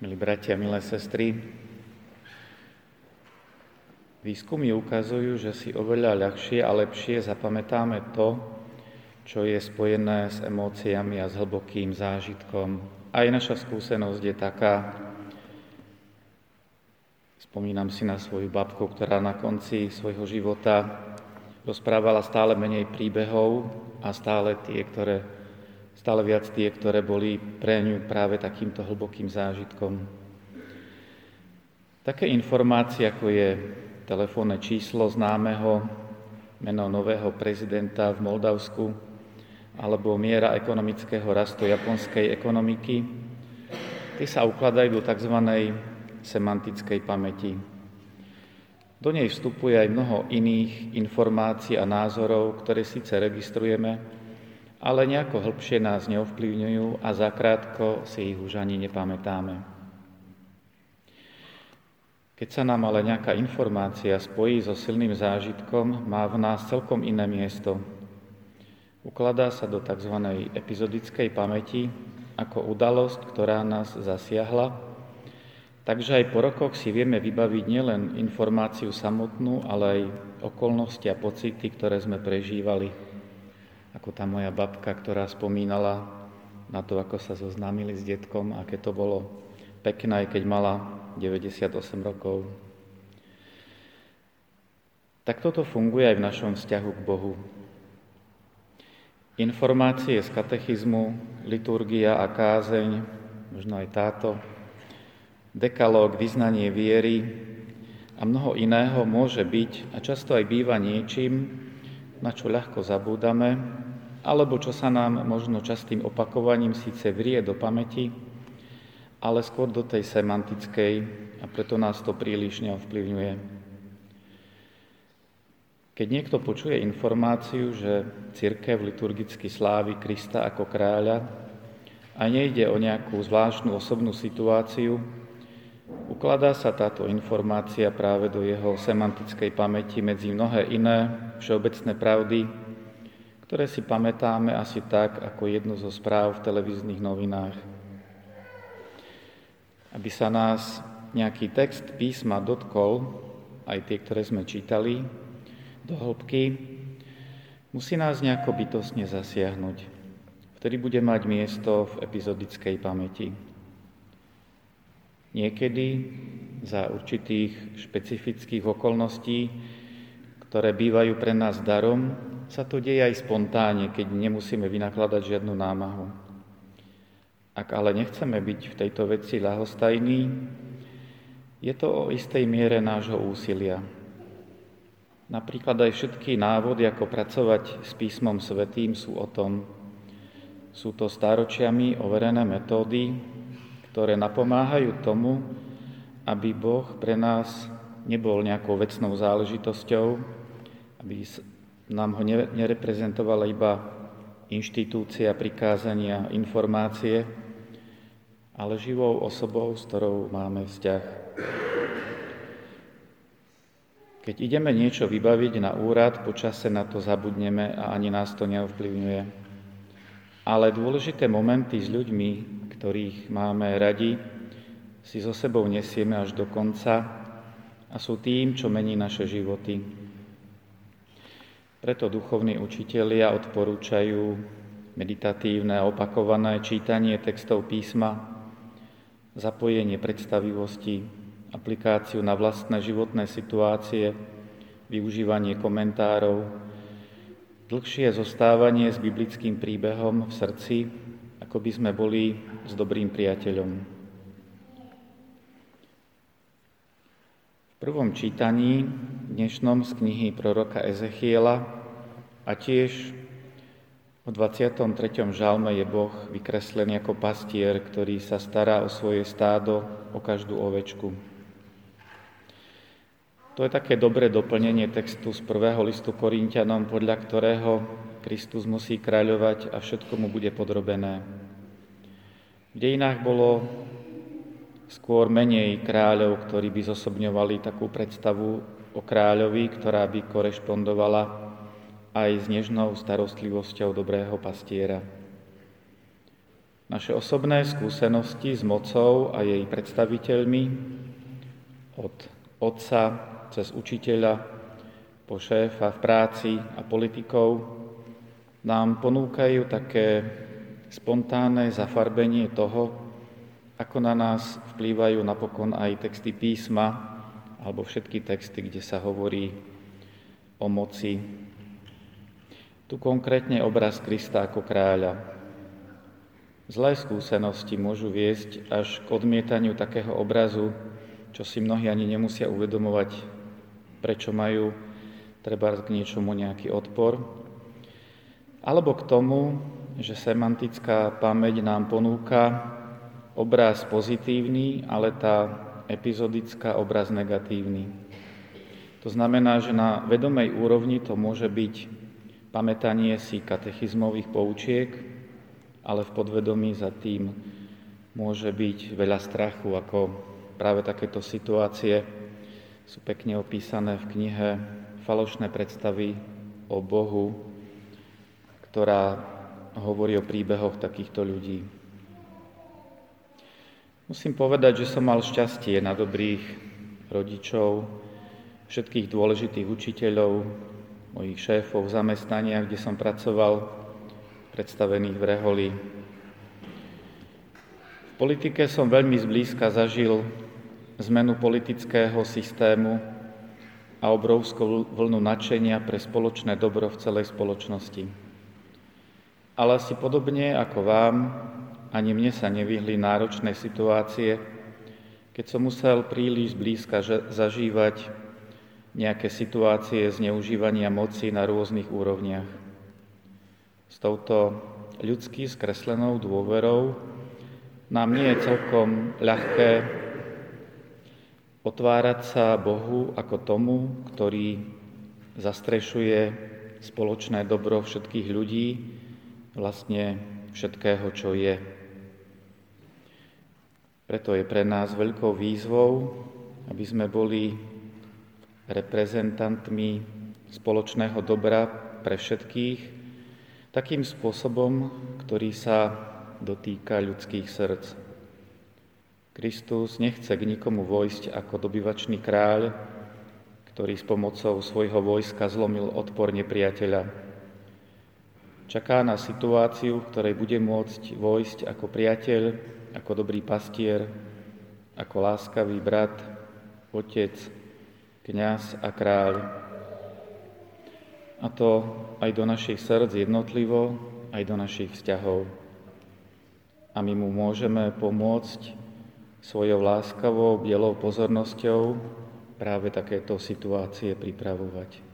Milí bratia, milé sestry, výskumy ukazujú, že si oveľa ľahšie a lepšie zapamätáme to, čo je spojené s emóciami a s hlbokým zážitkom. Aj naša skúsenosť je taká, spomínam si na svoju babku, ktorá na konci svojho života rozprávala stále menej príbehov a stále tie, ktoré stále viac tie, ktoré boli pre ňu práve takýmto hlbokým zážitkom. Také informácie, ako je telefónne číslo známeho, meno nového prezidenta v Moldavsku alebo miera ekonomického rastu japonskej ekonomiky, tie sa ukladajú do tzv. semantickej pamäti. Do nej vstupuje aj mnoho iných informácií a názorov, ktoré síce registrujeme, ale nejako hĺbšie nás neovplyvňujú a zakrátko si ich už ani nepamätáme. Keď sa nám ale nejaká informácia spojí so silným zážitkom, má v nás celkom iné miesto. Ukladá sa do tzv. epizodickej pamäti ako udalosť, ktorá nás zasiahla, takže aj po rokoch si vieme vybaviť nielen informáciu samotnú, ale aj okolnosti a pocity, ktoré sme prežívali ako tá moja babka, ktorá spomínala na to, ako sa zoznámili s detkom, aké to bolo pekné, aj keď mala 98 rokov. Tak toto funguje aj v našom vzťahu k Bohu. Informácie z katechizmu, liturgia a kázeň, možno aj táto, dekalóg, vyznanie viery a mnoho iného môže byť a často aj býva niečím, na čo ľahko zabúdame, alebo čo sa nám možno častým opakovaním síce vrie do pamäti, ale skôr do tej semantickej a preto nás to príliš neovplyvňuje. Keď niekto počuje informáciu, že církev liturgicky slávi Krista ako kráľa a nejde o nejakú zvláštnu osobnú situáciu, ukladá sa táto informácia práve do jeho semantickej pamäti medzi mnohé iné všeobecné pravdy, ktoré si pamätáme asi tak, ako jednu zo správ v televíznych novinách. Aby sa nás nejaký text písma dotkol, aj tie, ktoré sme čítali, do hĺbky, musí nás nejako bytostne zasiahnuť. Vtedy bude mať miesto v epizodickej pamäti. Niekedy za určitých špecifických okolností, ktoré bývajú pre nás darom, sa to deje aj spontánne, keď nemusíme vynakladať žiadnu námahu. Ak ale nechceme byť v tejto veci ľahostajní, je to o istej miere nášho úsilia. Napríklad aj všetky návody, ako pracovať s písmom svetým, sú o tom. Sú to stáročiami overené metódy, ktoré napomáhajú tomu, aby Boh pre nás nebol nejakou vecnou záležitosťou, aby nám ho nereprezentovala iba inštitúcia prikázania, informácie, ale živou osobou, s ktorou máme vzťah. Keď ideme niečo vybaviť na úrad, počase na to zabudneme a ani nás to neovplyvňuje. Ale dôležité momenty s ľuďmi, ktorých máme radi, si so sebou nesieme až do konca a sú tým, čo mení naše životy. Preto duchovní učitelia odporúčajú meditatívne a opakované čítanie textov písma, zapojenie predstavivosti, aplikáciu na vlastné životné situácie, využívanie komentárov, dlhšie zostávanie s biblickým príbehom v srdci, ako by sme boli s dobrým priateľom. V prvom čítaní dnešnom z knihy proroka Ezechiela a tiež v 23. žalme je Boh vykreslený ako pastier, ktorý sa stará o svoje stádo, o každú ovečku. To je také dobré doplnenie textu z prvého listu Korintianom, podľa ktorého Kristus musí kráľovať a všetko mu bude podrobené. V dejinách bolo skôr menej kráľov, ktorí by zosobňovali takú predstavu o kráľovi, ktorá by korešpondovala aj s nežnou starostlivosťou dobrého pastiera. naše osobné skúsenosti s mocou a jej predstaviteľmi od otca cez učiteľa po šéfa v práci a politikov nám ponúkajú také spontánne zafarbenie toho, ako na nás vplývajú napokon aj texty písma alebo všetky texty, kde sa hovorí o moci. Tu konkrétne obraz Krista ako kráľa. Zlé skúsenosti môžu viesť až k odmietaniu takého obrazu, čo si mnohí ani nemusia uvedomovať, prečo majú treba k niečomu nejaký odpor, alebo k tomu, že semantická pamäť nám ponúka obraz pozitívny, ale tá epizodická obraz negatívny. To znamená, že na vedomej úrovni to môže byť pamätanie si katechizmových poučiek, ale v podvedomí za tým môže byť veľa strachu, ako práve takéto situácie sú pekne opísané v knihe Falošné predstavy o Bohu, ktorá hovorí o príbehoch takýchto ľudí. Musím povedať, že som mal šťastie na dobrých rodičov, všetkých dôležitých učiteľov, mojich šéfov v zamestnaniach, kde som pracoval, predstavených v Reholi. V politike som veľmi zblízka zažil zmenu politického systému a obrovskú vlnu nadšenia pre spoločné dobro v celej spoločnosti. Ale asi podobne ako vám, ani mne sa nevyhli náročné situácie, keď som musel príliš blízka zažívať nejaké situácie zneužívania moci na rôznych úrovniach s touto ľudský skreslenou dôverou nám nie je celkom ľahké otvárať sa Bohu ako tomu, ktorý zastrešuje spoločné dobro všetkých ľudí, vlastne všetkého, čo je. Preto je pre nás veľkou výzvou, aby sme boli reprezentantmi spoločného dobra pre všetkých, takým spôsobom, ktorý sa dotýka ľudských srdc. Kristus nechce k nikomu vojsť ako dobyvačný kráľ, ktorý s pomocou svojho vojska zlomil odpor nepriateľa. Čaká na situáciu, v ktorej bude môcť vojsť ako priateľ, ako dobrý pastier, ako láskavý brat, otec, kňaz a kráľ a to aj do našich srdc jednotlivo, aj do našich vzťahov. A my mu môžeme pomôcť svojou láskavou, bielou pozornosťou práve takéto situácie pripravovať.